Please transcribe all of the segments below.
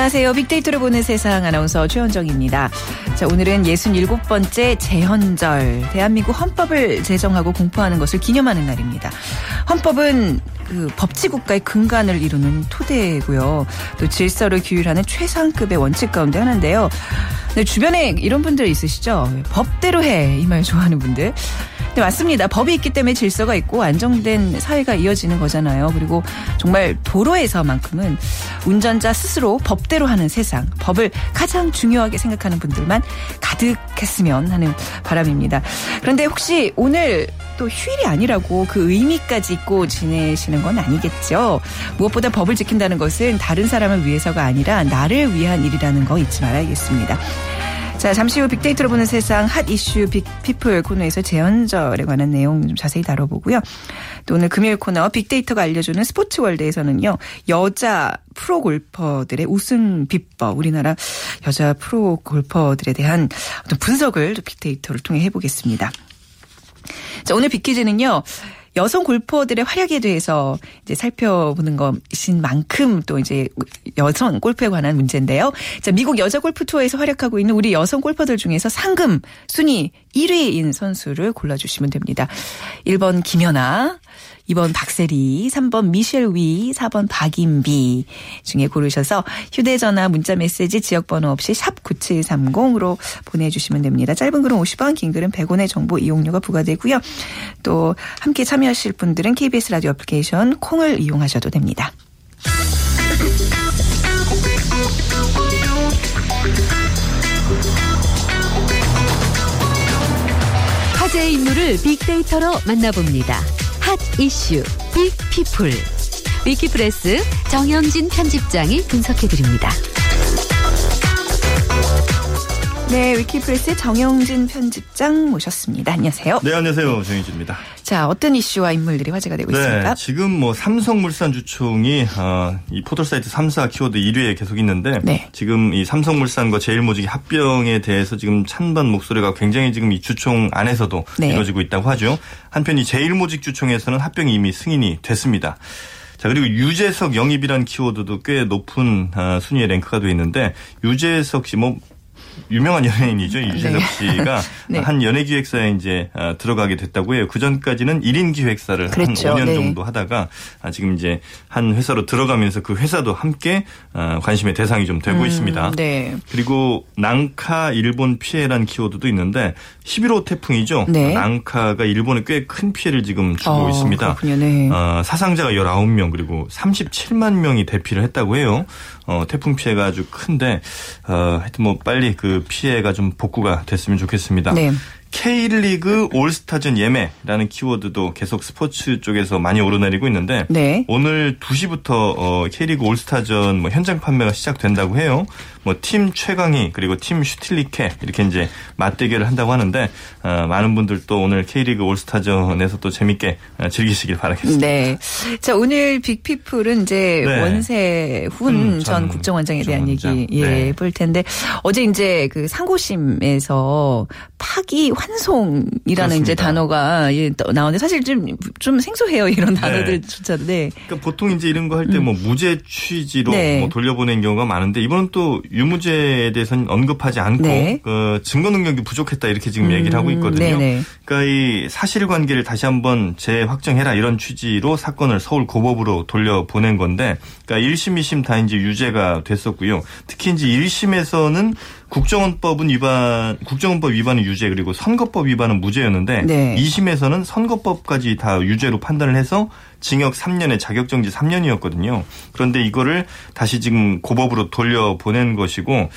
안녕하세요. 빅데이터를 보는 세상 아나운서 최현정입니다. 자, 오늘은 67번째 재헌절. 대한민국 헌법을 제정하고 공포하는 것을 기념하는 날입니다. 헌법은 그 법치국가의 근간을 이루는 토대고요. 또 질서를 규율하는 최상급의 원칙 가운데 하나인데요. 네, 주변에 이런 분들 있으시죠? 법대로 해. 이 말 좋아하는 분들. 네, 맞습니다. 법이 있기 때문에 질서가 있고 안정된 사회가 이어지는 거잖아요. 그리고 정말 도로에서만큼은 운전자 스스로 법대로 하는 세상, 법을 가장 중요하게 생각하는 분들만 가득했으면 하는 바람입니다. 그런데 혹시 오늘 또 휴일이 아니라고 그 의미까지 잊고 지내시는 건 아니겠죠. 무엇보다 법을 지킨다는 것은 다른 사람을 위해서가 아니라 나를 위한 일이라는 거 잊지 말아야겠습니다. 자, 잠시 후 빅데이터로 보는 세상 핫 이슈 빅피플 코너에서 재헌절에 관한 내용 좀 자세히 다뤄보고요. 또 오늘 금요일 코너 빅데이터가 알려주는 스포츠 월드에서는요. 여자 프로 골퍼들의 우승 비법, 우리나라 여자 프로 골퍼들에 대한 어떤 분석을 빅데이터를 통해 해보겠습니다. 자, 오늘 빅퀴즈는요. 여성 골퍼들의 활약에 대해서 이제 살펴보는 것인 만큼 또 이제 여성 골프에 관한 문제인데요. 자, 미국 여자 골프 투어에서 활약하고 있는 우리 여성 골퍼들 중에서 상금 순위 1위인 선수를 골라주시면 됩니다. 1번 김연아, 2번 박세리, 3번 미셸 위, 4번 박인비 중에 고르셔서 휴대전화 문자메시지 지역번호 없이 샵 9730으로 보내주시면 됩니다. 짧은 글은 50원, 긴 글은 100원의 정보 이용료가 부과되고요. 또 함께 참여하실 분들은 KBS 라디오 애플리케이션 콩을 이용하셔도 됩니다. 화제의 인물을 빅데이터로 만나봅니다. 핫 이슈 빅피플 위키프레스 정영진 편집장이 분석해드립니다. 네, 위키프레스 정영진 편집장 모셨습니다. 안녕하세요. 네, 안녕하세요. 정영진입니다. 자, 어떤 이슈와 인물들이 화제가 되고 네, 있습니까? 지금 뭐 삼성물산 주총이 어, 이 포털사이트 3사 키워드 1위에 계속 있는데 네. 지금 이 삼성물산과 제일모직이 합병에 대해서 지금 찬반 목소리가 굉장히 지금 이 주총 안에서도 네. 이루어지고 있다고 하죠. 한편 이 제일모직 주총에서는 합병이 이미 승인이 됐습니다. 자 그리고 유재석 영입이란 키워드도 꽤 높은 어, 순위에 랭크가 돼 있는데 유재석 씨뭐 유명한 연예인이죠. 유재석 씨가 네. 한 연예 기획사에 이제 어, 들어가게 됐다고 해요. 그 전까지는 1인 기획사를 그랬죠. 한 5년 네. 정도 하다가 아, 지금 이제 한 회사로 들어가면서 그 회사도 함께 어, 관심의 대상이 좀 되고 있습니다. 네. 그리고 낭카 일본 피해란 키워드도 있는데 11호 태풍이죠. 네. 낭카가 일본에 꽤 큰 피해를 지금 주고 어, 있습니다. 그렇군요. 네. 어, 사상자가 19명 그리고 37만 명이 대피를 했다고 해요. 어, 태풍 피해가 아주 큰데 어, 하여튼 뭐 빨리 그 피해가 좀 복구가 됐으면 좋겠습니다. 네. K리그 올스타전 예매라는 키워드도 계속 스포츠 쪽에서 많이 오르내리고 있는데 네. 오늘 2시부터 어, K리그 올스타전 뭐 현장 판매가 시작된다고 해요. 뭐 팀 최강희 그리고 팀 슈틸리케 이렇게 이제 맞대결을 한다고 하는데 어, 많은 분들 또 오늘 K리그 올스타전에서 또 재밌게 어, 즐기시길 바라겠습니다. 네. 자, 오늘 빅피플은 이제 네. 원세훈 음, 전전 국정원장에 대한 국정원장. 얘기 예, 네. 볼 텐데 어제 이제 그 상고심에서 파기 환송이라는 이제. 단어가 예, 또 나오는데 사실 좀 좀 생소해요. 이런 단어들조차도. 네. 그러니까 보통 이제 이런 거 할 때뭐 무죄 취지로 음. 네. 뭐 돌려보낸 경우가 많은데 이번은 또 유무죄에 대해서는 언급하지 않고 네. 그 증거 능력이 부족했다 이렇게 지금 얘기를 하고 음, 있거든요. 네네. 그러니까 이 사실관계를 다시 한번 재확정해라 이런 취지로 사건을 서울 고법으로 돌려보낸 건데 그러니까 1심, 2심 다 이제 유죄가 됐었고요. 특히 이제 1심에서는 국정원법은 위반, 국정원법 위반은 유죄 그리고 선거법 위반은 무죄였는데 네. 2심에서는 선거법까지 다 유죄로 판단을 해서 징역 3년에 자격정지 3년이었거든요. 그런데 이거를 다시 지금 고법으로 돌려보낸 것이고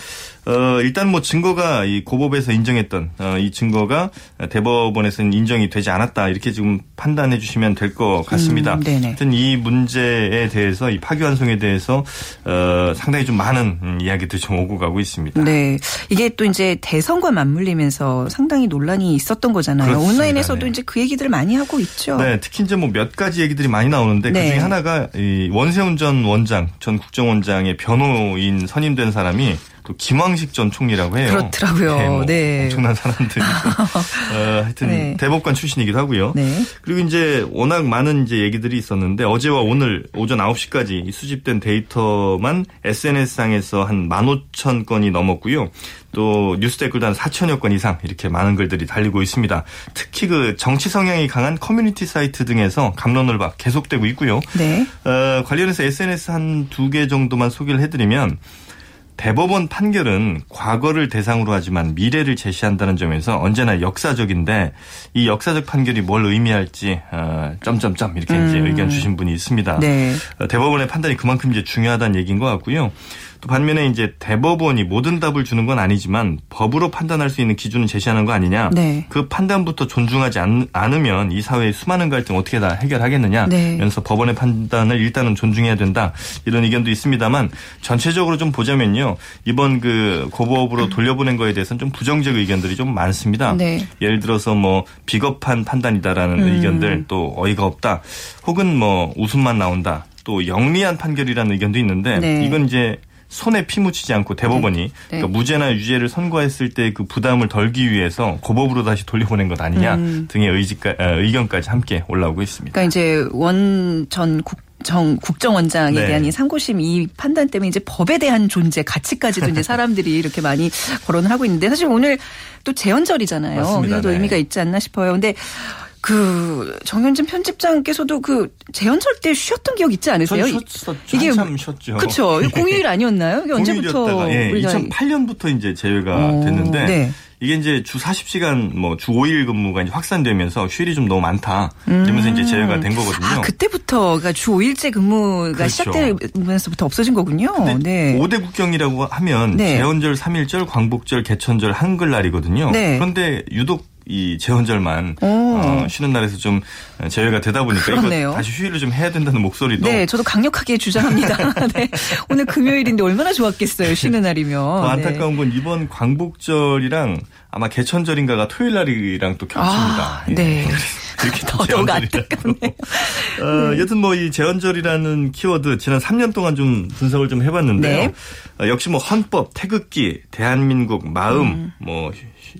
어, 일단 뭐 증거가 이 고법에서 인정했던 어, 이 증거가 대법원에서는 인정이 되지 않았다 이렇게 지금 판단해 주시면 될 것 같습니다. 음, 네네. 하여튼 이 문제에 대해서 이 파기환송에 대해서 어, 상당히 좀 많은 음, 이야기들이 좀 오고 가고 있습니다. 네. 이게 또 이제 대선과 맞물리면서 상당히 논란이 있었던 거잖아요. 그렇습니다. 온라인에서도 네. 이제 그 얘기들을 많이 하고 있죠. 네, 특히 이제 뭐 몇 가지 얘기들이 많이 나오는데 네. 그 중에 하나가 이 원세훈 전 원장, 전 국정원장의 변호인 선임된 사람이 또 김왕식 전 총리라고 해요. 그렇더라고요. 네, 뭐 네. 엄청난 사람들이 어, 하여튼 네. 대법관 출신이기도 하고요. 네. 그리고 이제 워낙 많은 이제 얘기들이 있었는데 어제와 오늘 오전 9시까지 수집된 데이터만 SNS상에서 한 15,000건이 넘었고요. 또 뉴스 댓글도 한 4천여 건 이상 이렇게 많은 글들이 달리고 있습니다. 특히 그 정치 성향이 강한 커뮤니티 사이트 등에서 갑론을박 계속되고 있고요. 네. 어, 관련해서 SNS 한 두 개 정도만 소개를 해드리면 대법원 판결은 과거를 대상으로 하지만 미래를 제시한다는 점에서 언제나 역사적인데 이 역사적 판결이 뭘 의미할지 어, 점점점 이렇게 이제 음. 의견 주신 분이 있습니다. 네. 어, 대법원의 판단이 그만큼 이제 중요하다는 얘기인 것 같고요. 또 반면에 이제 대법원이 모든 답을 주는 건 아니지만 법으로 판단할 수 있는 기준을 제시하는 거 아니냐. 네. 그 판단부터 존중하지 않, 않으면 이 사회의 수많은 갈등 어떻게 다 해결하겠느냐. 네. 면서 법원의 판단을 일단은 존중해야 된다. 이런 의견도 있습니다만 전체적으로 좀 보자면요. 이번 그 고법으로 돌려보낸 거에 대해서는 좀 부정적 의견들이 좀 많습니다. 네. 예를 들어서 뭐 비겁한 판단이다라는 음. 의견들 또 어이가 없다. 혹은 뭐 웃음만 나온다. 또 영리한 판결이라는 의견도 있는데 네. 이건 이제 손에 피 묻히지 않고 대법원이 네. 그러니까 무죄나 유죄를 선고했을 때 그 부담을 덜기 위해서 고법으로 다시 돌려보낸 것 아니냐 음. 등의 의지까, 아, 의견까지 함께 올라오고 있습니다. 그러니까 이제 원전 국 정 국정원장에 네. 대한 이 상고심 이 판단 때문에 이제 법에 대한 존재 가치까지도 이제 사람들이 이렇게 많이 거론을 하고 있는데 사실 오늘 또 재헌절이잖아요. 맞습니다. 그래서 네. 의미가 있지 않나 싶어요. 근데 그 정현진 편집장께서도 그 재헌절 때 쉬었던 기억 있지 않으세요? 전 쉬었었죠. 이게 한참 쉬었죠. 그렇죠. 공휴일 아니었나요? 이게 언제부터 예, 우리가 2008년부터 이제 제외가 어, 됐는데 네. 이게 이제 주 40시간 뭐 주 5일 근무가 이제 확산되면서 휴일이 좀 너무 많다. 이러면서 이제 제외가 된 거거든요. 아, 그때부터 그러니까 주 5일제 근무가 그렇죠. 시작되면서부터 없어진 거군요. 네. 5대 국경이라고 하면 네. 재헌절 3일절, 광복절, 개천절, 한글날이거든요. 네. 그런데 유독 이 재헌절만 오. 어, 쉬는 날에서 좀 제외가 되다 보니까 그렇네요. 이거 다시 휴일을 좀 해야 된다는 목소리도 네, 저도 강력하게 주장합니다. 네. 오늘 금요일인데 얼마나 좋았겠어요. 쉬는 날이면. 더 안타까운 건 이번 광복절이랑 아마 개천절인가가 토요일 날이랑 또 겹칩니다. 아, 네. 이렇게 또 더더욱 재헌절이라고. 안타깝네요. 어, 여튼 뭐 이 재헌절이라는 키워드 지난 3년 동안 좀 분석을 좀 해봤는데요. 네. 어, 역시 뭐 헌법, 태극기, 대한민국, 마음, 음. 뭐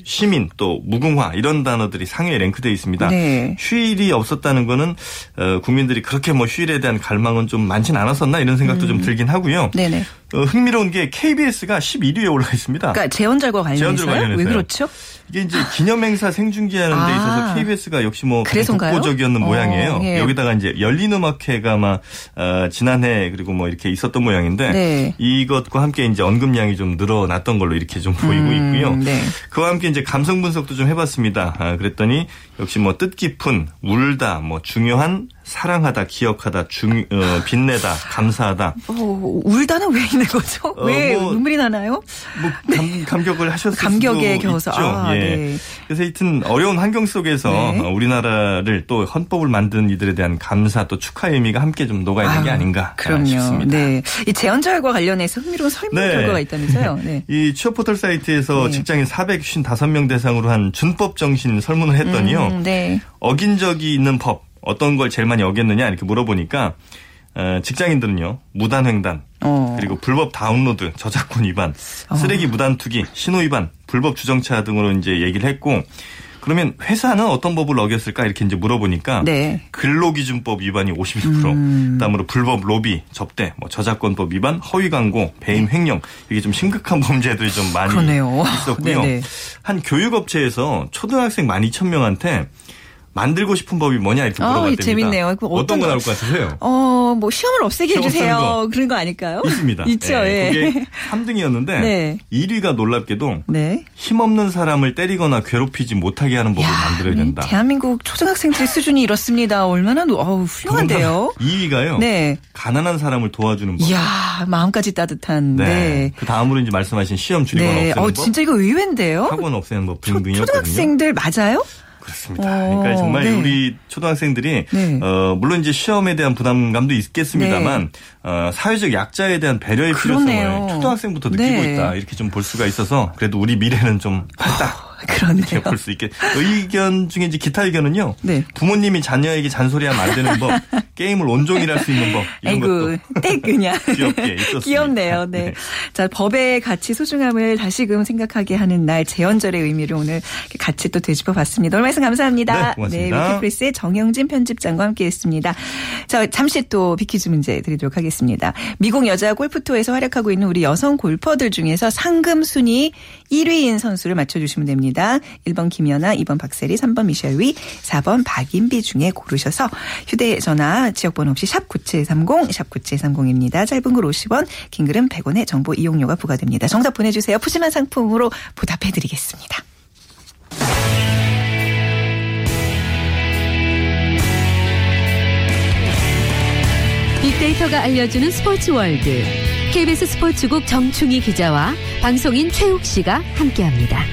시민 또 무궁화 이런 단어들이 상위에 랭크되어 있습니다. 네. 휴일이 없었다는 거는 어, 국민들이 그렇게 뭐 휴일에 대한 갈망은 좀 많진 않았었나 이런 생각도 좀 들긴 하고요. 음. 네네. 어, 흥미로운 게 KBS가 11위에 올라 있습니다. 그러니까 재헌절과 관련해서요? 왜 그렇죠? 이게 이제 기념행사 생중계하는 데 아. 있어서 KBS가 역시 뭐? 독보적이었는 어, 모양이에요. 예. 여기다가 이제 열린음악회가 아마 어, 지난해 그리고 뭐 이렇게 있었던 모양인데 네. 이것과 함께 이제 언급량이 좀 늘어났던 걸로 이렇게 좀 보이고 음, 있고요. 네. 그와 함께 이제 감성 분석도 좀 해봤습니다. 아, 그랬더니 역시 뭐 뜻깊은, 울다, 뭐 중요한, 사랑하다, 기억하다, 중, 어, 빛내다, 감사하다. 어, 울다는 왜 있는 거죠? 어, 왜 뭐- 눈물이 나나요? 뭐 감, 감격을 하셨을 감격에 수도 겨워서. 있죠. 아, 예. 네. 그래서 하여튼 어려운 환경 속에서 네. 어, 우리나라를 또 헌법을 만든 이들에 대한 감사 또 축하의 의미가 함께 좀 녹아 있는 게 아유, 아닌가 그럼요. 싶습니다. 네. 이 재헌절과 관련해서 흥미로운 설문 네. 결과가 있다면서요? 네. 이 취업 포털 사이트에서 네. 직장인 455명 대상으로 한 준법 정신 설문을 했더니요. 음, 네. 어긴 적이 있는 법 어떤 걸 제일 많이 어겼느냐 이렇게 물어보니까 어, 직장인들은요 무단횡단 어. 그리고 불법 다운로드 저작권 위반 쓰레기 무단 투기 신호 위반 불법 주정차 등으로 이제 얘기를 했고 그러면 회사는 어떤 법을 어겼을까 이렇게 이제 물어보니까 네. 근로기준법 위반이 51%, 음. 그다음으로 불법 로비, 접대, 뭐 저작권법 위반, 허위 광고, 배임 횡령 이게 좀 심각한 범죄들이 좀 많이 그러네요. 있었고요. 네네. 한 교육업체에서 초등학생 12,000명한테 만들고 싶은 법이 뭐냐 이렇게 아, 물어봤답니다. 재밌네요. 그 어떤 어떤 거 거- 나올 것 같으세요? 어, 뭐 시험을 없애게 해주세요. 거. 그런 거 아닐까요? 있습니다. 있죠. 예. 그게 3등이었는데 네. 1위가 놀랍게도 네. 힘없는 사람을 때리거나 괴롭히지 못하게 하는 법을 만들어야 된다. 대한민국 초등학생들의 수준이 이렇습니다. 얼마나 노- 어우, 훌륭한데요. 2위가요. 네. 가난한 사람을 도와주는 법. 이야, 마음까지 따뜻한. 네. 네. 그 다음으로 이제 말씀하신 시험 줄이거나 네. 없애는 어, 법, 진짜 이거 의외인데요? 학원 없애는 법 초, 등등이었거든요. 초등학생들 맞아요? 그렇습니다. 어, 그러니까 정말 네. 우리 초등학생들이 네. 어, 물론 이제 시험에 대한 부담감도 있겠습니다만 어, 사회적 약자에 대한 배려의 그러네요. 필요성을 초등학생부터 느끼고 네. 있다 이렇게 좀 볼 수가 있어서 그래도 우리 미래는 좀 밝다 그렇네요. 볼수 있게 의견 중에 이제 기타 의견은요. 네. 부모님이 자녀에게 잔소리하면 안 되는 법, 게임을 온종일 할 수 있는 법 이런 아이고, 것도 땡 그냥. 귀엽게 있었습니다. 귀엽네요. 네. 네. 자, 법의 가치 소중함을 다시금 생각하게 하는 날 제헌절의 의미를 오늘 이렇게 같이 또 되짚어 봤습니다. 오늘 말씀 감사합니다. 네, 고맙습니다. 위키프레스의 정영진 편집장과 함께 했습니다. 자, 잠시 또 빅퀴즈 문제 드리도록 하겠습니다. 미국 여자 골프 투어에서 활약하고 있는 우리 여성 골퍼들 중에서 상금 순위 1위인 선수를 맞춰주시면 됩니다. 1번 김연아, 2번 박세리, 3번 미셸 위, 4번 박인비 중에 고르셔서 휴대전화 지역번호 없이 샵 9730, 샵 9730입니다. 짧은 글 50원, 긴 글은 100원의 정보 이용료가 부과됩니다. 정답 보내주세요. 푸짐한 상품으로 보답해드리겠습니다. 빅데이터가 알려주는 스포츠 월드. KBS 스포츠국 정충희 기자와 방송인 최욱 씨가 함께합니다.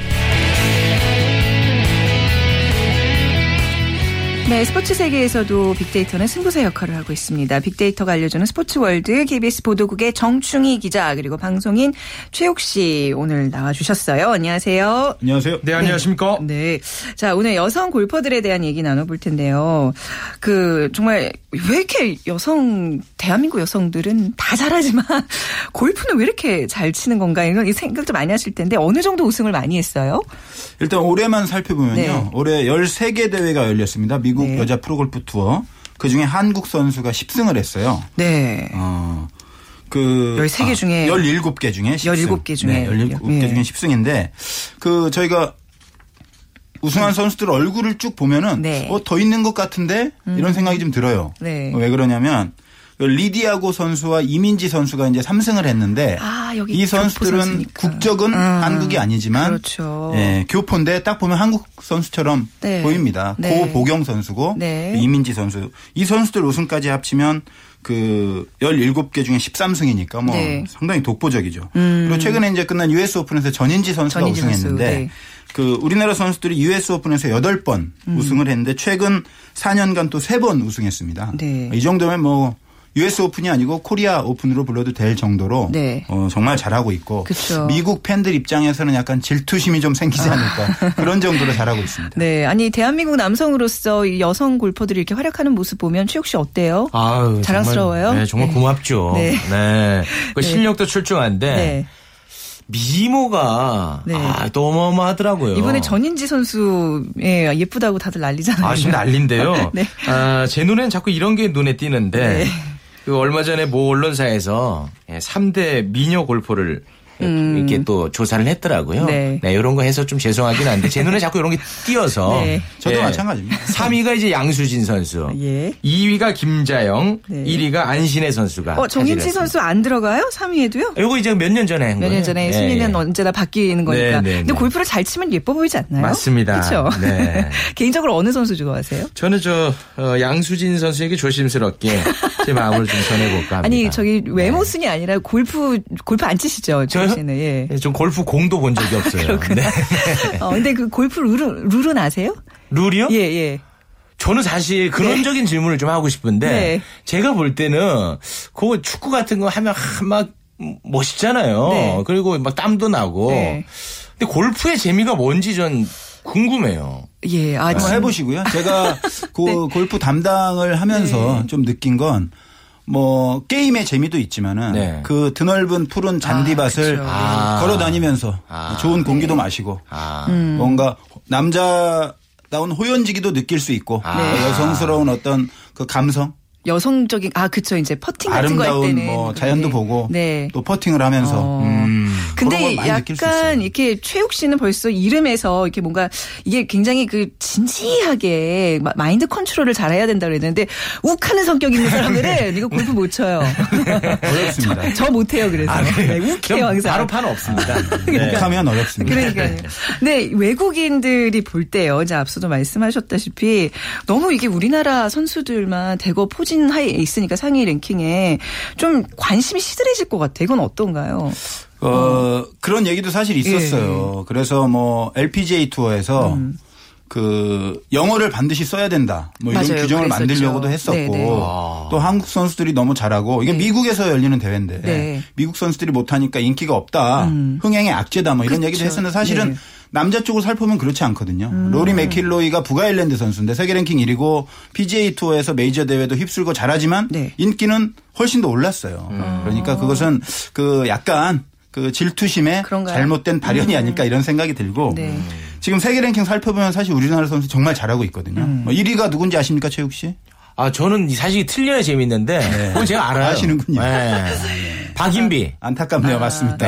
네, 스포츠 세계에서도 빅데이터는 승부사 역할을 하고 있습니다. 빅데이터가 알려주는 스포츠 월드 KBS 보도국의 정충희 기자 그리고 방송인 최욱 씨 오늘 나와주셨어요. 안녕하세요. 안녕하세요. 네, 안녕하십니까? 네. 자, 오늘 여성 골퍼들에 대한 얘기 나눠볼 텐데요. 그, 정말, 왜 이렇게 여성, 대한민국 여성들은 다 잘하지만, 골프는 왜 이렇게 잘 치는 건가, 이런 생각도 많이 하실 텐데, 어느 정도 우승을 많이 했어요? 일단 올해만 살펴보면요. 네. 올해 13개 대회가 열렸습니다. 미국 네. 여자 프로골프 투어. 그중에 한국 선수가 10승을 했어요. 네. 어. 그 13개 중에 17개 중에 10승. 17개 중에. 네, 17개 예. 중에 10승인데 그 저희가 우승한 선수들 얼굴을 쭉 보면은 네. 음. 어, 더 있는 것 같은데 이런 생각이 좀 들어요. 네. 왜 그러냐면 그 리디아고 선수와 이민지 선수가 이제 3승을 했는데 아, 여기 이 선수들은 선수니까. 국적은 음. 한국이 아니지만 그렇죠. 예, 교포인데 딱 보면 한국 선수처럼 네. 보입니다. 네. 고보경 선수고 네. 이민지 선수. 이 선수들 우승까지 합치면 그 17개 중에 13승이니까 뭐 네. 음. 상당히 독보적이죠. 그리고 최근에 이제 끝난 US 오픈에서 전인지 선수가 전인지 선수, 우승했는데 네. 그 우리나라 선수들이 US 오픈에서 8번 음. 우승을 했는데 최근 4년간 또 3번 우승했습니다. 네. 이 정도면 뭐 US 오픈이 아니고 코리아 오픈으로 불러도 될 정도로 네. 어, 정말 잘하고 있고 그쵸. 미국 팬들 입장에서는 약간 질투심이 좀 생기지 않을까 그런 정도로 잘하고 있습니다. 네. 아니, 대한민국 남성으로서 이 여성 골퍼들이 이렇게 활약하는 모습 보면 최욱 씨 어때요? 아유, 자랑스러워요? 정말, 네, 정말 네. 고맙죠. 네. 네. 그 네. 실력도 출중한데 네. 미모가 네. 아, 또 어마어마하더라고요. 이번에 전인지 선수 예, 예쁘다고 다들 난리잖아요. 아, 지금 난린데요. 네. 아, 제 눈엔 자꾸 이런 게 눈에 띄는데 네. 그 얼마 전에 모 언론사에서 3대 미녀 골퍼를 이렇게 또 조사를 했더라고요. 음. 네. 이런 거 해서 좀 죄송하긴 한데 제 눈에 자꾸 이런 게 띄어서 네. 저도 마찬가지입니다. 3위가 이제 양수진 선수, 예. 2위가 김자영, 네. 1위가 안신혜 선수가. 어, 차지를 선수 안 들어가요? 3위에도요? 요거 이제 몇 년 전에 한몇 거예요. 년 전에 예, 순위는 예. 언제나 바뀌는 거니까. 네, 네, 근데 네. 골프를 잘 치면 예뻐 보이지 않나요? 맞습니다. 그렇죠. 네. 개인적으로 어느 선수 좋아하세요? 저는 저 어, 양수진 선수에게 조심스럽게 제 마음을 좀 전해볼까 합니다. 아니 저기 외모 네. 순이 아니라 골프 골프 안 치시죠? 저 씨는 예. 네, 좀 골프 공도 본 적이 없어요. 네. 어 근데 그 골프 룰은 룰은 아세요? 룰이요? 예 예. 저는 사실 근원적인 질문을 좀 하고 싶은데 네. 제가 볼 때는 그 축구 같은 거 하면 하- 막 멋있잖아요. 네. 그리고 막 땀도 나고. 네. 근데 골프의 재미가 뭔지 전 궁금해요. 예. 아 한번 진- 해보시고요. 제가 그 네. 골프 담당을 하면서 좀 느낀 건 뭐 게임의 재미도 있지만은 네. 그 드넓은 푸른 잔디밭을 그쵸. 아. 걸어 다니면서 아. 좋은 공기도 마시고 아. 음. 뭔가 남자다운 호연지기도 느낄 수 있고 아. 어, 여성스러운 어떤 그 감성 여성적인 아 그쵸 이제 퍼팅 같은 거 할 때는 뭐 자연도 네. 보고 네. 또 퍼팅을 하면서 어. 음. 근데. 약간 이렇게 최욱 씨는 벌써 이름에서 이렇게 뭔가 이게 굉장히 그 진지하게 마- 마인드 컨트롤을 잘해야 된다 그랬는데 욱하는 성격 있는 사람들은 이거 골프 못 쳐요. 어렵습니다. 저 못해요 그래서 아? 네, 욱해요 전 항상. 바로 판 없습니다. 네. 하면 어렵습니다. 그러니까요. 네, 외국인들이 볼 때요. 이제 앞서도 말씀하셨다시피 너무 이게 우리나라 선수들만 대거 포진 하에 있으니까 상위 랭킹에 좀 관심이 시들해질 것 같아. 이건 어떤가요? 어, 그런 얘기도 사실 있었어요. 그래서 뭐 LPGA 투어에서 그 영어를 반드시 써야 된다. 뭐 이런 맞아요. 규정을 그랬었죠. 만들려고도 했었고 네, 네. 또 한국 선수들이 너무 잘하고 이게 미국에서 열리는 대회인데 네. 미국 선수들이 못하니까 인기가 없다. 흥행의 악재다. 뭐 이런 그쵸. 얘기도 했었는데 사실은 네. 남자 쪽을 살펴보면 그렇지 않거든요. 로리 맥킬로이가 북아일랜드 선수인데 세계 랭킹 1위고 PGA 투어에서 메이저 대회도 휩쓸고 잘하지만 네. 인기는 훨씬 더 올랐어요. 그러니까 그것은 그 약간 그 질투심의 그런가요? 잘못된 발현이 아닐까 이런 생각이 들고 네. 지금 세계 랭킹 살펴보면 사실 우리나라 선수 정말 잘하고 있거든요. 음. 뭐 1위가 누군지 아십니까, 최욱 씨? 아, 저는 사실 틀려야 재밌는데 그건 제가 알아요. 아시는군요. 네. 박인비. 안타깝네요, 맞습니다.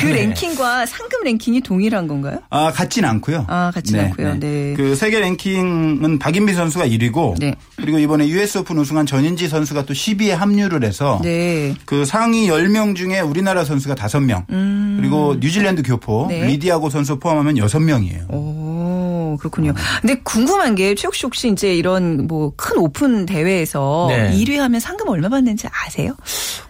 그 랭킹과 상금 랭킹이 동일한 건가요? 아, 같진 않고요. 아, 같진 않고요. 네. 그 세계 랭킹은 박인비 선수가 1위고 네. 그리고 이번에 US 오픈 우승한 전인지 선수가 또 10위에 합류를 해서 네. 그 상위 10명 중에 우리나라 선수가 5명 그리고 뉴질랜드 교포 음. 네. 리디아고 선수 포함하면 6명이에요. 오, 그렇군요. 근데 궁금한 게 최욱 씨 혹시 이제 이런 뭐 큰 오픈 대회에서 네. 1위 하면 상금 얼마 받는지 아세요?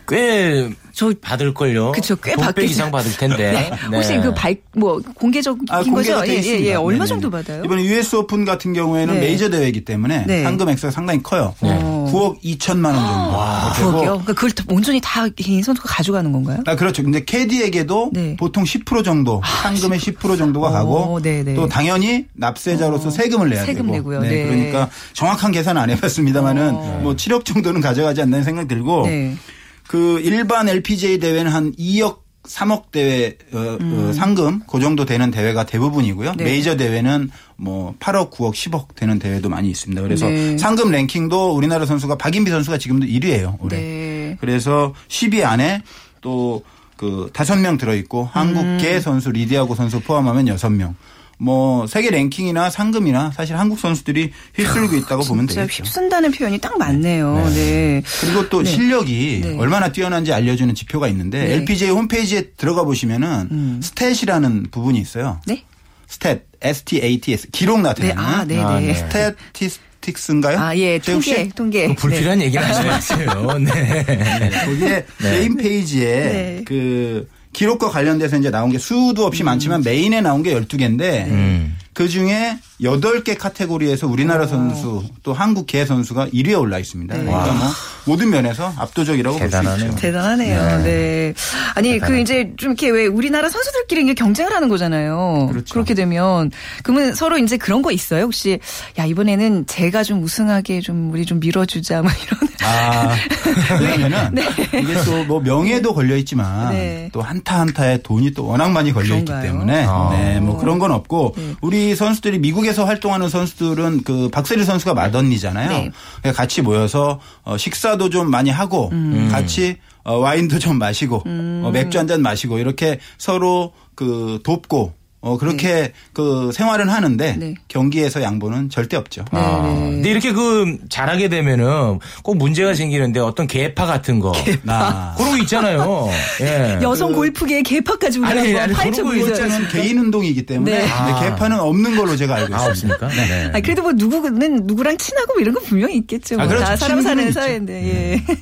꽤 저 받을 걸요. 그쵸, 꽤. 빼기 이상 받을 텐데. 네. 혹시 그 발 뭐 공개적인 아, 거죠? 예, 예. 예. 얼마 네네. 정도 받아요? 이번에 US 오픈 같은 경우에는 네. 메이저 대회이기 때문에 네. 상금 액수가 상당히 커요. 네. 9억 2천만 원 정도. 되고 그러게요. 그러니까 그걸 다 온전히 다 개인 선수가 가져가는 건가요? 아, 그렇죠. 근데 캐디에게도 네. 보통 10% 정도, 상금의 10% 정도가 어, 가고 네네. 또 당연히 납세자로서 세금을 내야 세금 되고. 내고요. 네, 네. 그러니까 정확한 계산은 안 해봤습니다만은 뭐 7억 정도는 가져가지 않나는 생각이 들고 네. 그 일반 LPGA 대회는 한 2억 3억 대회 어, 어, 상금 그 정도 되는 대회가 대부분이고요. 음. 네. 메이저 대회는 뭐 8억, 9억, 10억 되는 대회도 많이 있습니다. 그래서 네. 상금 랭킹도 우리나라 선수가 박인비 선수가 지금도 1위예요. 올해. 네. 그래서 10위 안에 또 그 다섯 명 들어 있고 음. 한국계 선수 리디아고 선수 포함하면 여섯 명. 뭐 세계 랭킹이나 상금이나 사실 한국 선수들이 휩쓸고 있다고 보면 진짜 되겠죠. 휩쓴다는 표현이 딱 맞네요. 네. 그리고 또 실력이 네. 얼마나 뛰어난지 알려주는 지표가 있는데 네. LPGA 홈페이지에 들어가 보시면은 stats라는 부분이 있어요. 네? stats, S-T-A-T-S 기록 나타내는 아, 네, 아, 네. 네. statistics인가요? 아, 예. 통계, 통계. 그 불필요한 네. 얘기는 하지 마세요. 네. 거기에 메인 페이지에 네. 그 기록과 관련돼서 이제 나온 게 수도 없이 많지만 메인에 나온 게 12개인데 음. 그 중에 8개 카테고리에서 우리나라 선수 또 한국계 선수가 1위에 올라 있습니다. 그러니까 뭐 모든 면에서 압도적이라고 볼수 대단하네요. 있죠. 대단하네요. 네. 아니, 그 이제 좀 이렇게 왜 우리나라 선수들끼리 이제 경쟁을 하는 거잖아요. 그렇죠. 렇게 되면 그러면 서로 이제 그런 거 있어요. 혹시 야, 이번에는 제가 좀 우승하게 좀 우리 좀 밀어주자 뭐 이런. 아, 왜냐면은 이게 또 뭐 명예도 걸려 있지만 네. 또 한타 한타에 돈이 또 워낙 많이 걸려 있기? 때문에 아. 네, 뭐 그런 건 없고 우리 선수들이 미국에 서 활동하는 선수들은 그 박세리 선수가 맏언니잖아요. 네. 그러니까 같이 모여서 어, 식사도 좀 많이 하고 음. 같이 어, 와인도 좀 마시고 어, 맥주 한 잔 마시고 이렇게 서로 그 돕고 어, 그렇게 그 생활은 하는데 네. 경기에서 양보는 절대 없죠. 아, 근데 이렇게 그 잘하게 되면은 꼭 문제가 생기는데 어떤 개파 같은 거. 나. 그런 거 있잖아요. 예. 여성 골프계의 개파까지 우리가 아니, 아니, 파헤쳐 그런 거 보자. 번째는 개인 운동이기 때문에 네. 네, 아. 개파는 없는 걸로 제가 알고 있습니다. 아, 없습니까? 네. 아니, 그래도 뭐 누구는 누구랑 친하고 뭐 이런 거 분명히 있겠죠. 아, 뭐. 그렇죠. 다 사람 사는. 사회인데.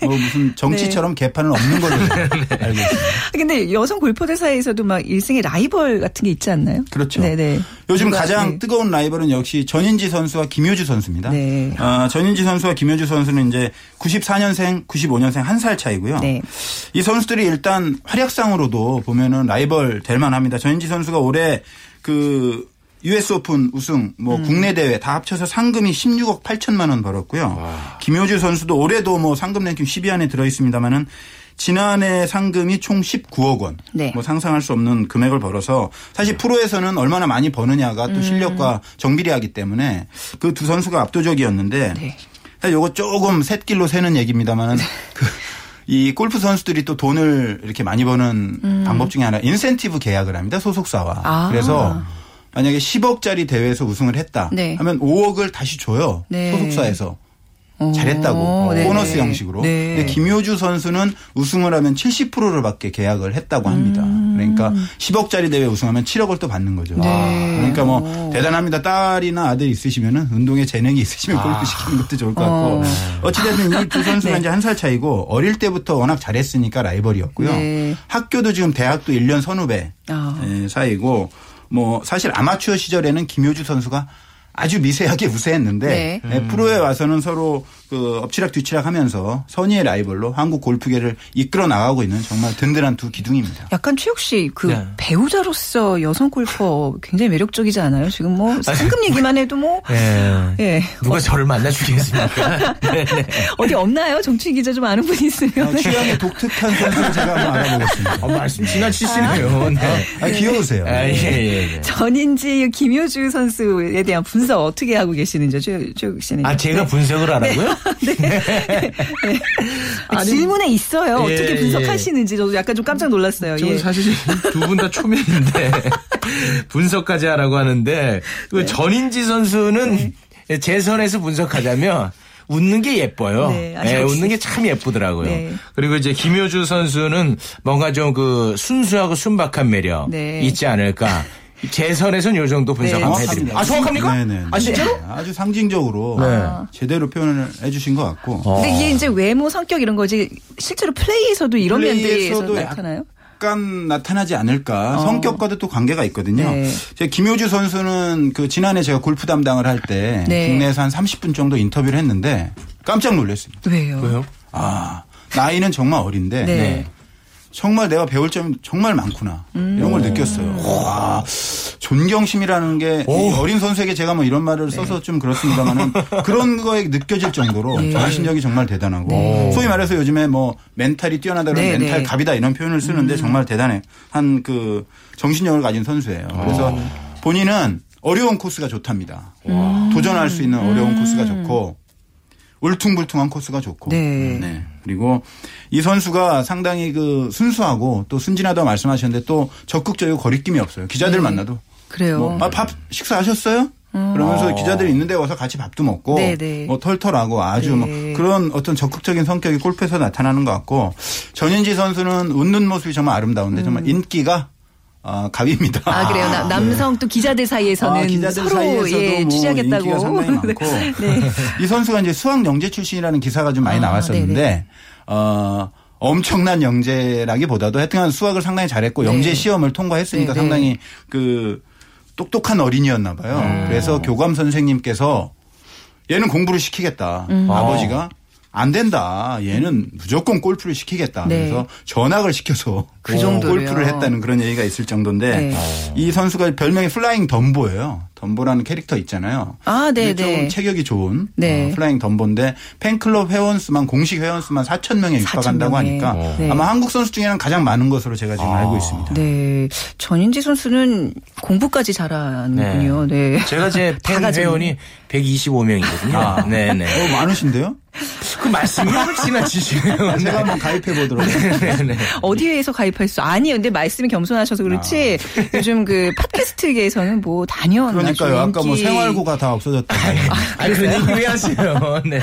예. 뭐 무슨 정치처럼 개파는 없는 걸로 알고 있습니다. 근데 여성 골퍼들 사이에서도 막 일생의 라이벌 같은 게 있지 않나요? 그렇죠. 네네. 요즘 누가- 가장 네. 뜨거운 라이벌은 역시 전인지 선수와 김효주 선수입니다. 네. 어, 전인지 선수와 김효주 선수는 이제 94년생, 95년생 한 살 차이고요. 네. 이 선수들이 일단 활약상으로도 보면은 라이벌 될 만합니다. 전인지 선수가 올해 그 US 오픈 우승, 뭐 음. 국내 대회 다 합쳐서 상금이 16억 8천만 원 벌었고요. 김효주 선수도 올해도 뭐 상금 랭킹 10위 안에 들어 있습니다만은 지난해 상금이 총 19억 원. 네. 뭐 상상할 수 없는 금액을 벌어서 사실 프로에서는 얼마나 많이 버느냐가 음. 또 실력과 정비례하기 때문에 그 두 선수가 압도적이었는데 네. 사실 요거 조금 샛길로 새는 얘기입니다만은 그 이 골프 선수들이 또 돈을 이렇게 많이 버는 방법 중에 하나 인센티브 계약을 합니다 소속사와 음. 아. 그래서 만약에 10억짜리 대회에서 우승을 했다 네. 하면 5억을 다시 줘요 네. 소속사에서 어, 잘했다고 네네. 보너스 형식으로. 네. 근데 김효주 선수는 우승을 하면 70%를 받게 계약을 했다고 합니다. 그러니까 10억짜리 대회 우승하면 7억을 또 받는 거죠. 음. 네. 그러니까 뭐 대단합니다. 딸이나 아들 있으시면은 운동에 재능이 있으시면 골프 시키는 것도 좋을 것 같고 어 찌됐든 이 두 선수가 네. 이제 한 살 차이고 어릴 때부터 워낙 잘했으니까 라이벌이었고요. 네. 학교도 지금 대학도 1년 선후배 아. 예, 사이고 뭐 사실 아마추어 시절에는 김효주 선수가 아주 미세하게 우세했는데 네. 예, 프로에 와서는 서로 그 엎치락 뒤치락 하면서 선의의 라이벌로 한국 골프계를 이끌어 나가고 있는 정말 든든한 두 기둥입니다. 약간 최욱 씨그 네. 배우자로서 여성 골퍼 굉장히 매력적이지 않아요? 지금 뭐 상금 얘기만 해도 뭐 예. 예. 누가 저를 만나 주겠습니까? 네, 네. 어디 없나요? 정치 기자 좀 아는 분 있으면. 취향이 독특한 선수를 제가 한번 알아보겠습니다. 어, 말씀 지나치시네요. 네. 아, 귀여우세요. 아, 예, 예, 예. 전인지 김효주 선수에 대한 분석 어떻게 하고 계시는지요, 최- 최욱 씨는? 아, 제가 분석을 하라고요? 아, 질문에 있어요. 예, 어떻게 예. 분석하시는지 저도 약간 좀 깜짝 놀랐어요. 저는 예. 사실 두 분 다 초면인데 분석까지 하라고 하는데 네. 그 전인지 선수는 제 선에서 분석하자면 웃는 게 예뻐요. 네, 아, 예, 역시. 웃는 게 참 예쁘더라고요. 네. 그리고 이제 김효주 선수는 뭔가 좀 그 순수하고 순박한 매력 네. 있지 않을까. 제 선에서는 요 정도 분석 네. 한번 해드립니다. 아, 정확합니까? 네네. 아, 진짜로? 아주 상징적으로 네. 제대로 표현을 해주신 것 같고. 어. 근데 이게 이제 외모, 성격 이런 거지 실제로 플레이에서도 이런 면들이 나타나요? 약간 나타나지 않을까. 어. 성격과도 또 관계가 있거든요. 네. 제 김효주 선수는 그 지난해 제가 골프 담당을 할때 네. 국내에서 한 30분 정도 인터뷰를 했는데 깜짝 놀랐습니다. 왜요? 왜요? 아 나이는 정말 어린데 네. 정말 내가 배울 점이 정말 많구나 음. 이런 걸 느꼈어요. 와 존경심이라는 게 이 어린 선수에게 제가 뭐 이런 말을 써서 좀 그렇습니다만은 그런 거에 느껴질 정도로 네. 정신력이 정말 대단하고 소위 말해서 요즘에 뭐 멘탈이 뛰어나다 그런 네, 멘탈 네. 갑이다 이런 표현을 쓰는데 정말 대단해 한 그 정신력을 가진 선수예요. 그래서 본인은 어려운 코스가 좋답니다. 도전할 수 있는 어려운 코스가 좋고 울퉁불퉁한 코스가 좋고. 네. 그리고 이 선수가 상당히 그 순수하고 또 순진하다고 말씀하셨는데 또 적극적이고 거리낌이 없어요. 기자들 네. 만나도. 그래요. 뭐, 아, 밥 식사하셨어요? 그러면서 기자들 있는데 와서 같이 밥도 먹고 음. 네, 네. 뭐 털털하고 아주 네. 뭐 그런 어떤 적극적인 성격이 골프에서 나타나는 것 같고 전인지 선수는 웃는 모습이 정말 아름다운데 정말 인기가 아, 갑입니다. 음. 아 그래요. 나- 남성 또 기자들 사이에서는 아, 기자들 서로 사이에서도 예, 뭐 취재하겠다고. 인기가 상당히 많고 네. 이 선수가 이제 수학 영재 출신이라는 기사가 좀 많이 아, 나왔었는데 네네. 어 엄청난 영재라기보다도 하여튼 수학을 상당히 잘했고 네. 영재 시험을 통과했으니까 네네. 상당히 그 똑똑한 어린이였나 봐요. 음. 그래서 교감 선생님께서 얘는 공부를 시키겠다. 음. 아버지가 안 된다. 얘는 무조건 골프를 시키겠다. 네. 그래서 전학을 시켜서 그 정도로요. 골프를 했다는 그런 얘기가 있을 정도인데 네. 이 선수가 별명이 flying 덤보예요. 덤보라는 캐릭터 있잖아요. 아, 네, 네. 좀 체격이 좋은 네. 어, flying 덤보인데 팬클럽 회원 수만 공식 회원 수만 4천 명에 4천 육박한다고. 하니까 네. 아마 한국 선수 중에는 가장 많은 것으로 제가 지금 알고 있습니다. 네. 전인지 선수는 공부까지 잘하는군요. 네. 제가 제 다 팬. 회원이 125명이거든요. 아. 네 네. 어, 많으신데요? 그 말씀이 혹시나 지시네요. 제가 한번 가입해 보도록 네네. 어디에서 가입 했어? 아니, 근데 말씀이 겸손하셔서 그렇지. 요즘 그 팟캐스트계에서는 뭐 단연 그러니까요. 아주 아까 뭐 생활고가 다 없어졌다. 아, 그런 얘기 왜 하세요? 네.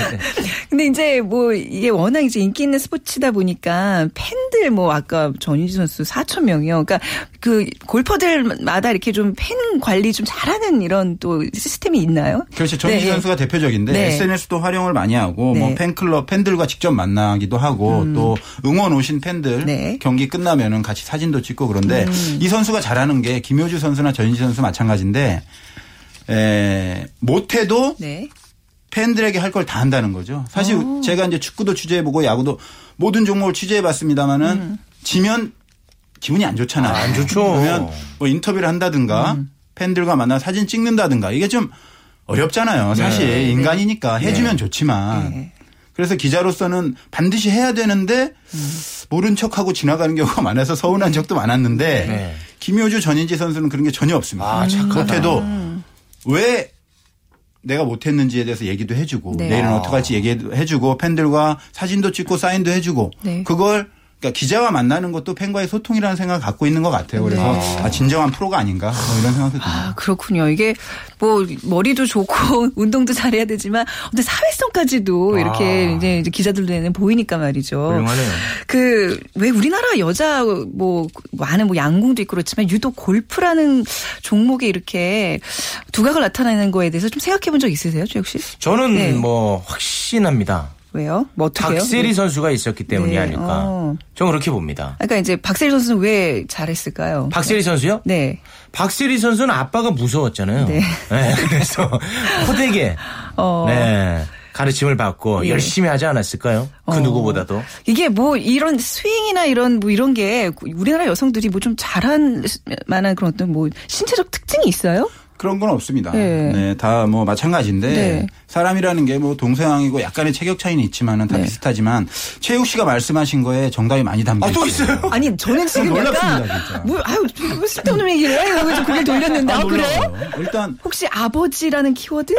근데 이제 뭐 이게 워낙 이제 인기 있는 스포츠다 보니까 팬들 뭐 아까 전유지 선수 4천 명이요. 그러니까 그 골퍼들마다 이렇게 좀 팬 관리 좀 잘하는 이런 또 시스템이 있나요? 그렇죠. 전지 네. 선수가 대표적인데 네. SNS도 활용을 많이 하고 네. 음. 뭐 팬클럽 팬들과 직접 만나기도 하고 또 응원 오신 팬들 네. 음. 경기 끝나면 은 같이 사진도 찍고 그런데 이 선수가 잘하는 게 김효주 선수나 전지 선수 마찬가지인데 에, 못해도 네. 팬들에게 할 걸 다 한다는 거죠. 사실 어. 제가 이제 축구도 취재해보고 야구도 모든 종목을 취재해봤습니다마는 음. 지면 기분이 안 좋잖아요. 아, 안 좋죠. 그러면 뭐 인터뷰를 한다든가 음. 팬들과 만나 사진 찍는다든가 이게 좀 어렵잖아요. 사실 네, 인간이니까 해주면 좋지만 네. 그래서 기자로서는 반드시 해야 되는데 모른 척하고 지나가는 경우가 많아서 서운한 적도 많았는데 네. 김효주 전인지 선수는 그런 게 전혀 없습니다. 아, 착하다. 못해도 왜 내가 못했는지에 대해서 얘기도 해주고 네. 내일은 어떻게 할지 얘기해주고 팬들과 사진도 찍고 사인도 해주고 네. 그걸 그러니까 기자와 만나는 것도 팬과의 소통이라는 생각을 갖고 있는 것 같아요. 그래서 네. 아, 진정한 프로가 아닌가 뭐 이런 생각도 듭니다. 아, 그렇군요. 이게 뭐 머리도 좋고 운동도 잘해야 되지만 근데 사회성까지도 이렇게 이제 이제 기자들 눈에는 보이니까 말이죠. 훌륭하네요. 그 왜 우리나라 여자 뭐 많은 뭐 양궁도 있고 그렇지만 유독 골프라는 종목에 이렇게 두각을 나타내는 거에 대해서 좀 생각해 본 적 있으세요, 최욱 씨? 저는 네. 뭐 확신합니다. 왜요? 뭐 어떻게요? 박세리 선수가 있었기 때문이 네, 아닐까. 어. 저는 그렇게 봅니다. 그러니까 이제 박세리 선수는 왜 잘했을까요? 박세리 선수요? 네. 박세리 선수는 아빠가 무서웠잖아요. 네. 그래서 호되게 어. 네. 가르침을 받고 예. 열심히 하지 않았을까요? 그 어. 누구보다도. 이게 뭐 이런 스윙이나 이런 뭐 이런 게 우리나라 여성들이 뭐 좀 잘한 만한 그런 어떤 뭐 신체적 특징이 있어요? 그런 건 없습니다. 네. 네, 다 뭐 마찬가지인데 네. 사람이라는 게 뭐 동서양이고 약간의 체격 차이는 있지만은 다 네. 비슷하지만 최욱 씨가 말씀하신 거에 정답이 많이 담겨 아, 또 있어요. 있어요? 아니 저는 지금 놀랍습니다, 약간 진짜. 뭐 아유 뭐 쓸데없는 얘기를 해. 이러고 좀 고개를 돌렸는데 아, 그래요? 놀라워요. 일단 혹시 아버지라는 키워드?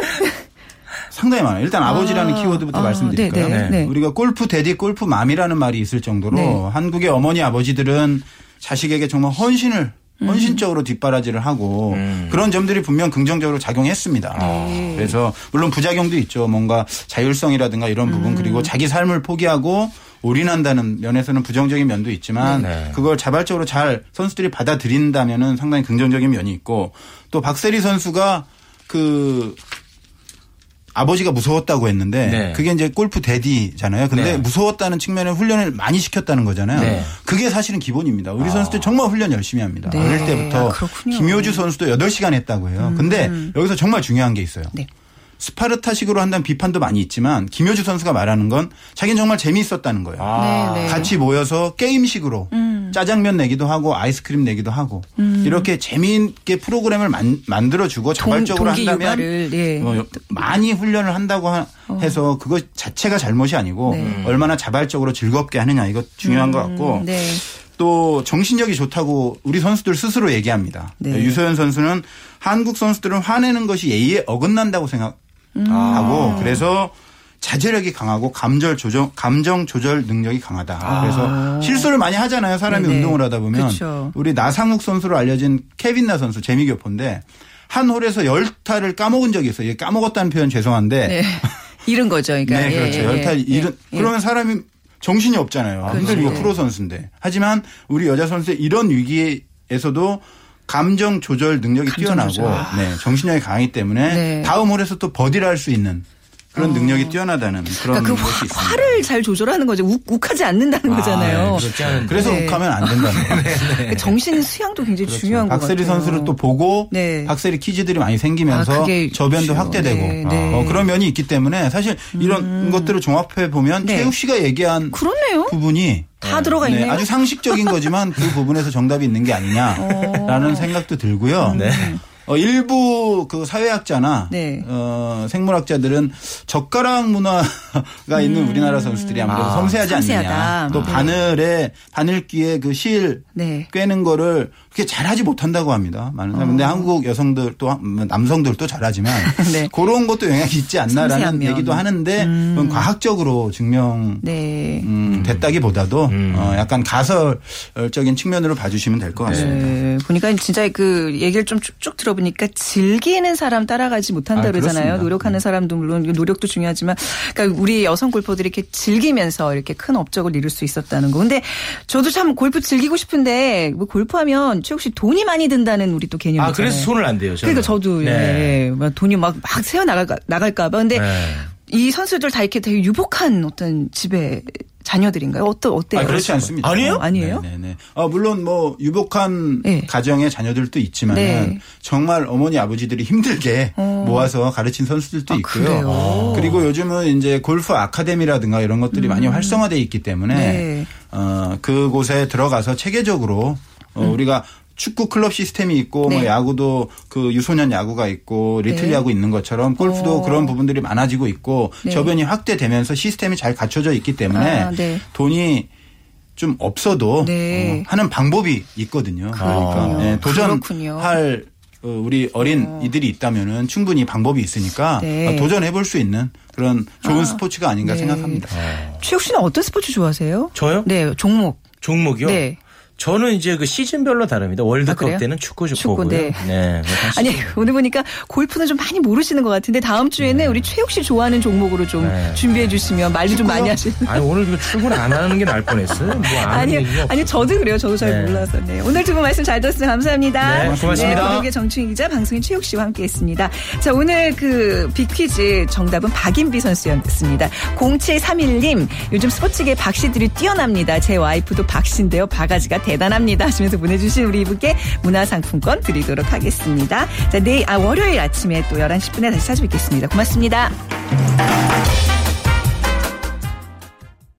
상당히 많아요. 일단 아, 버지라는 아, 키워드부터 아, 말씀드릴까요? 네, 네, 네. 우리가 골프 데디, 골프 맘이라는 말이 있을 정도로 네. 한국의 어머니 아버지들은 자식에게 정말 헌신을 음. 헌신적으로 뒷바라지를 하고 그런 점들이 분명 긍정적으로 작용했습니다. 네. 그래서 물론 부작용도 있죠. 뭔가 자율성이라든가 이런 음. 부분 그리고 자기 삶을 포기하고 올인한다는 면에서는 부정적인 면도 있지만 네. 그걸 자발적으로 잘 선수들이 받아들인다면은 상당히 긍정적인 면이 있고 또 박세리 선수가 그 아버지가 무서웠다고 했는데 네. 그게 이제 골프 데디잖아요. 근데 네. 무서웠다는 측면에 훈련을 많이 시켰다는 거잖아요. 네. 그게 사실은 기본입니다. 우리 선수들 정말 훈련 열심히 합니다. 네. 어릴 때부터 아. 김효주 선수도 8시간 했다고 해요. 근데 여기서 정말 중요한 게 있어요. 네. 스파르타식으로 한다는 비판도 많이 있지만 김효주 선수가 말하는 건 자기는 정말 재미있었다는 거예요. 아. 네, 네. 같이 모여서 게임식으로 짜장면 내기도 하고 아이스크림 내기도 하고 이렇게 재미있게 프로그램을 만, 만들어주고 자발적으로 동기 한다면 예. 어, 많이 훈련을 한다고 하- 해서 그것 자체가 잘못이 아니고 네. 얼마나 자발적으로 즐겁게 하느냐 이거 중요한 것 같고 네. 또 정신력이 좋다고 우리 선수들 스스로 얘기합니다. 네. 유소연 선수는 한국 선수들은 화내는 것이 예의에 어긋난다고 생각하고 아. 그래서 자제력이 강하고 감정 조정 감정 조절 능력이 강하다. 그래서 실수를 많이 하잖아요. 사람이 아. 네네. 운동을 하다 보면 그쵸. 우리 나상욱 선수로 알려진 케빈나 선수 재미교포인데 한 홀에서 열타를 까먹은 적이 있어요. 까먹었다는 표현 죄송한데 네. 잃은 거죠. 그러니까. 네, 예, 그렇죠. 예, 열타 예, 잃은 예. 그러면 사람이 정신이 없잖아요. 그렇죠. 근데 이거 프로 선수인데. 하지만 우리 여자 선수의 이런 위기에서도 감정 조절 능력이 감정 뛰어나고 조절. 네, 정신력이 강하기 때문에 네. 다음 홀에서 또 버디를 할 수 있는 그런 능력이 뛰어나다는 그런 그러니까 그 것이 화. 화를 잘 조절하는 거죠. 욱, 욱하지 않는다는 거잖아요. 그렇지 않은데. 그래서 네. 욱하면 안 된다는 거예요. 그러니까 정신 수양도 굉장히 중요한 것 같아요. 박세리 선수를 또 보고 네. 박세리 퀴즈들이 많이 생기면서 아, 저변도 그렇죠. 확대되고 네, 네. 어, 그런 면이 있기 때문에 사실 이런 것들을 종합해 보면 네. 최욱 씨가 얘기한 그렇네요. 부분이 다 들어가 네, 있네요. 아주 상식적인 거지만 그 부분에서 정답이 있는 게 아니냐라는 생각도 들고요. 어, 일부 그 사회학자나 네. 어, 생물학자들은 젓가락 문화가 있는 우리나라 선수들이 아무래도 아, 섬세하지 음. 섬세하다. 않느냐. 또 네. 바늘에 바늘귀에 그실 네. 꿰는 거를 그렇게 잘하지 못한다고 합니다. 많은 사람. 근데 한국 여성들 또 한- 남성들도 잘하지만 네. 그런 것도 영향이 있지 않나라는 면. 얘기도 하는데 그건 과학적으로 증명 네. 음, 됐다기보다도 어, 약간 가설적인 측면으로 봐주시면 될 것 같습니다. 네, 보니까 진짜 그 얘기를 좀 쭉쭉 들어보 니까 즐기는 사람 따라가지 못한다 아, 그러잖아요. 그렇습니다. 노력하는 사람도 물론 노력도 중요하지만 그러니까 우리 여성 골퍼들이 이렇게 즐기면서 이렇게 큰 업적을 이룰 수 있었다는 거. 근데 저도 참 골프 즐기고 싶은데 뭐 골프하면 최욱 씨 돈이 많이 든다는 우리 또 개념이 아. 그래서 손을 안 대요. 저는. 그러니까 저도 네. 예, 막 돈이 막막 새어 나갈까 나갈까 봐. 근데 네. 이 선수들 다 이렇게 되게 유복한 어떤 집에 자녀들인가요? 어떠 어때요? 아, 그렇지 않습니다. 아니에요? 어, 아니에요? 네네. 어, 물론 뭐 유복한 네. 가정의 자녀들도 있지만 네. 정말 어머니 아버지들이 힘들게 어. 모아서 가르친 선수들도 아, 있고요. 그래요? 그리고 요즘은 이제 골프 아카데미라든가 이런 것들이 많이 활성화돼 있기 때문에 음. 네. 어, 그곳에 들어가서 체계적으로 어, 우리가 축구 클럽 시스템이 있고 음. 네. 뭐 야구도 그 유소년 야구가 있고 리틀 네. 야구 있는 것처럼 골프도 어. 그런 부분들이 많아지고 있고 네. 저변이 확대되면서 시스템이 잘 갖춰져 있기 때문에 아, 네. 돈이 좀 없어도 네. 어, 하는 방법이 있거든요. 그렇군요. 네, 그렇군요. 도전할 어, 우리 어린 이들이 있다면은 충분히 방법이 있으니까 네. 어, 도전해 볼 수 있는 그런 좋은 아, 스포츠가 아닌가 네. 생각합니다. 최욱 씨는 어떤 스포츠 좋아하세요? 저요? 네, 종목. 종목이요? 네. 저는 이제 그 시즌별로 다릅니다. 아, 월드컵 그래요? 때는 축구 축구, 보고요. 네. 네. 아니 오늘 보니까 골프는 좀 많이 모르시는 것 같은데 다음 주에는 우리 최욱 씨 좋아하는 종목으로 좀 네. 준비해 주시면 말도 좀 많이 하시는. 아니 오늘 이거 출근 안 하는 게 나을 뻔했어요. 뭐 아니요, 얘기가 아니 저도 그래요. 저도 잘 네. 몰라서. 네. 오늘 두 분 말씀 잘 들었어요. 감사합니다. 네, 고맙습니다. 고독의 정충희 기자, 방송인 최욱 씨와 함께했습니다. 자, 오늘 그 빅퀴즈 정답은 박인비 선수였습니다. 0731님, 요즘 스포츠계 박씨들이 뛰어납니다. 제 와이프도 박씨인데요. 바가지가 대단합니다. 하시면서 보내주신 우리 이분께 문화상품권 드리도록 하겠습니다. 자, 내일 아 월요일 아침에 또 11시 10분에 다시 찾아뵙겠습니다. 고맙습니다.